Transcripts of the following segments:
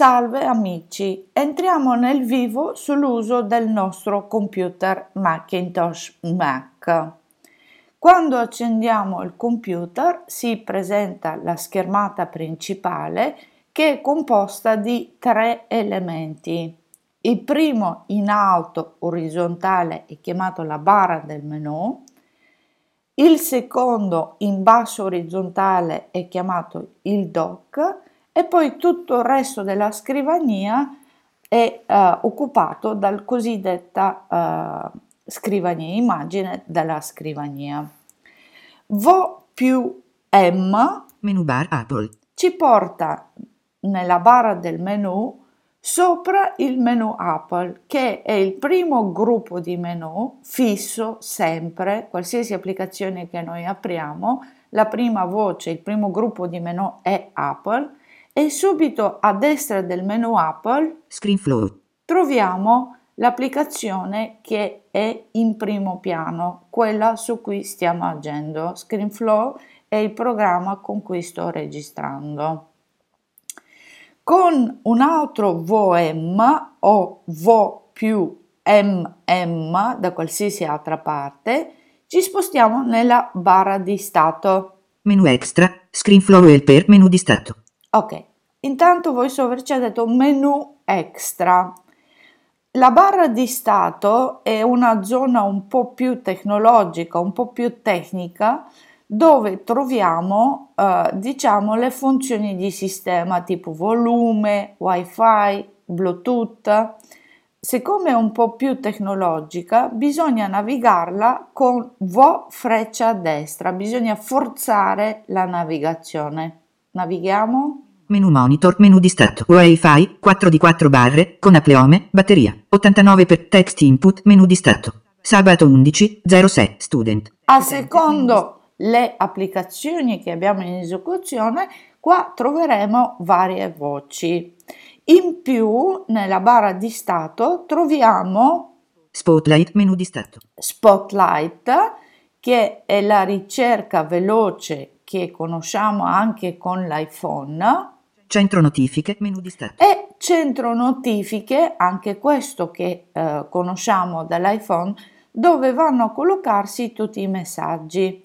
Salve amici, entriamo nel vivo sull'uso del nostro computer Macintosh Mac. Quando accendiamo il computer si presenta la schermata principale che è composta di tre elementi. Il primo in alto orizzontale è chiamato la barra del menu, il secondo in basso orizzontale è chiamato il dock e poi tutto il resto della scrivania è uh, occupato dal cosiddetta uh, scrivania, immagine della scrivania. Vo più M Menu bar Apple. ci porta nella barra del menu sopra il menu Apple, che è il primo gruppo di menu fisso sempre, qualsiasi applicazione che noi apriamo, la prima voce, il primo gruppo di menu è Apple e subito a destra del menu Apple ScreenFlow. troviamo l'applicazione che è in primo piano, quella su cui stiamo agendo. ScreenFlow è il programma con cui sto registrando. Con un altro VOM o VO più MM da qualsiasi altra parte, ci spostiamo nella barra di stato. Menu extra. ScreenFlow helper menu di stato. Ok, intanto VoiceOver ci ha detto menu extra. La barra di stato è una zona un po' più tecnologica, un po' più tecnica, dove troviamo eh, diciamo le funzioni di sistema tipo volume, wifi, bluetooth. Siccome è un po' più tecnologica, bisogna navigarla con vo freccia destra, bisogna forzare la navigazione. Navighiamo? Menu monitor, menu di stato. Wi-Fi, 4 di 4 barre, con apleome, batteria. 89 per text input, menu di stato. Sabato 11, 06, student. A secondo le applicazioni che abbiamo in esecuzione, qua troveremo varie voci. In più, nella barra di stato troviamo Spotlight, menu di stato. Spotlight, che è la ricerca veloce che conosciamo anche con l'iPhone, Centro notifiche, menu di stato. e centro notifiche, anche questo che eh, conosciamo dall'iPhone, dove vanno a collocarsi tutti i messaggi.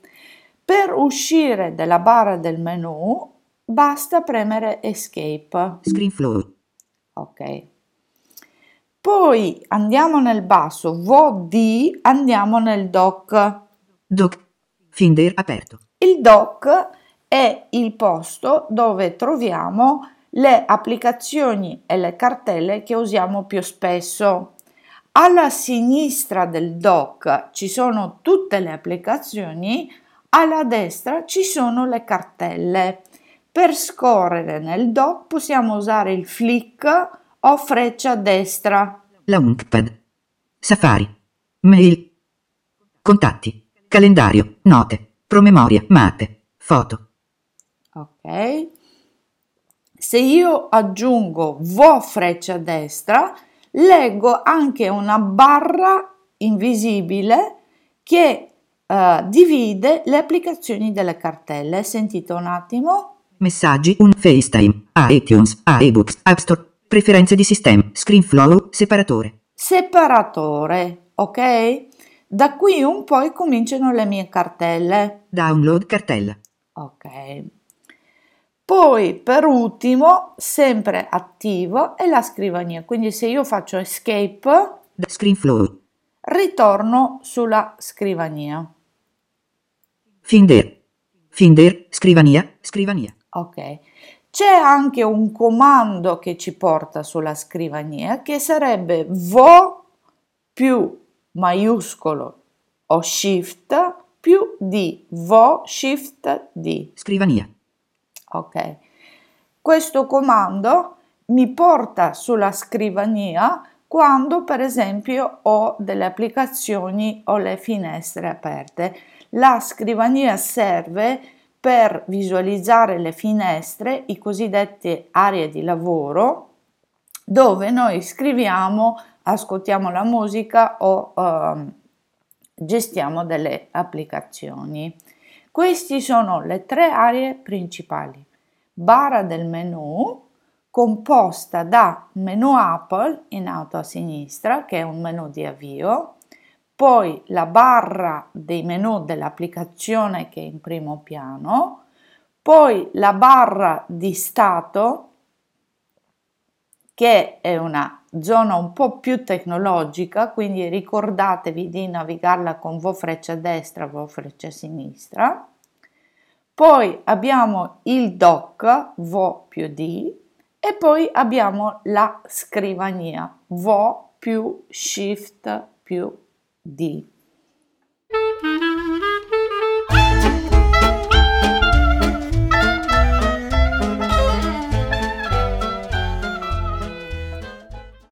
Per uscire dalla barra del menu basta premere Escape. ScreenFlow. Ok. Poi andiamo nel basso, VD, andiamo nel dock. Doc. Finder aperto. Il dock è il posto dove troviamo le applicazioni e le cartelle che usiamo più spesso. Alla sinistra del dock ci sono tutte le applicazioni, alla destra ci sono le cartelle. Per scorrere nel dock possiamo usare il flick o freccia destra. Launchpad. Safari. Mail. Contatti. Calendario. Note. Promemoria. Mate. Foto. Ok. Se io aggiungo vo freccia destra, leggo anche una barra invisibile che eh, divide le applicazioni delle cartelle. Sentite un attimo. Messaggi. Un FaceTime. A iTunes. A eBooks. App Store. Preferenze di sistema. ScreenFlow. Separatore. Separatore, ok? Da qui in poi cominciano le mie cartelle. Download cartella. Ok. Poi per ultimo, sempre attivo, è la scrivania. Quindi se io faccio escape, Da ScreenFlow. ritorno sulla scrivania. Finder. Finder. Scrivania. Scrivania. Ok. C'è anche un comando che ci porta sulla scrivania che sarebbe vo più maiuscolo o shift più d, vo shift d. Scrivania. Ok. Questo comando mi porta sulla scrivania quando per esempio ho delle applicazioni o le finestre aperte. La scrivania serve per visualizzare le finestre, i cosiddetti aree di lavoro, dove noi scriviamo, ascoltiamo la musica o ehm, gestiamo delle applicazioni. Queste sono le tre aree principali. Barra del menu composta da menu Apple in alto a sinistra, che è un menu di avvio, poi la barra dei menu dell'applicazione che è in primo piano, poi la barra di stato che è una zona un po' più tecnologica, quindi ricordatevi di navigarla con V freccia destra, V freccia sinistra. Poi abbiamo il dock V più D e poi abbiamo la scrivania V più Shift più D.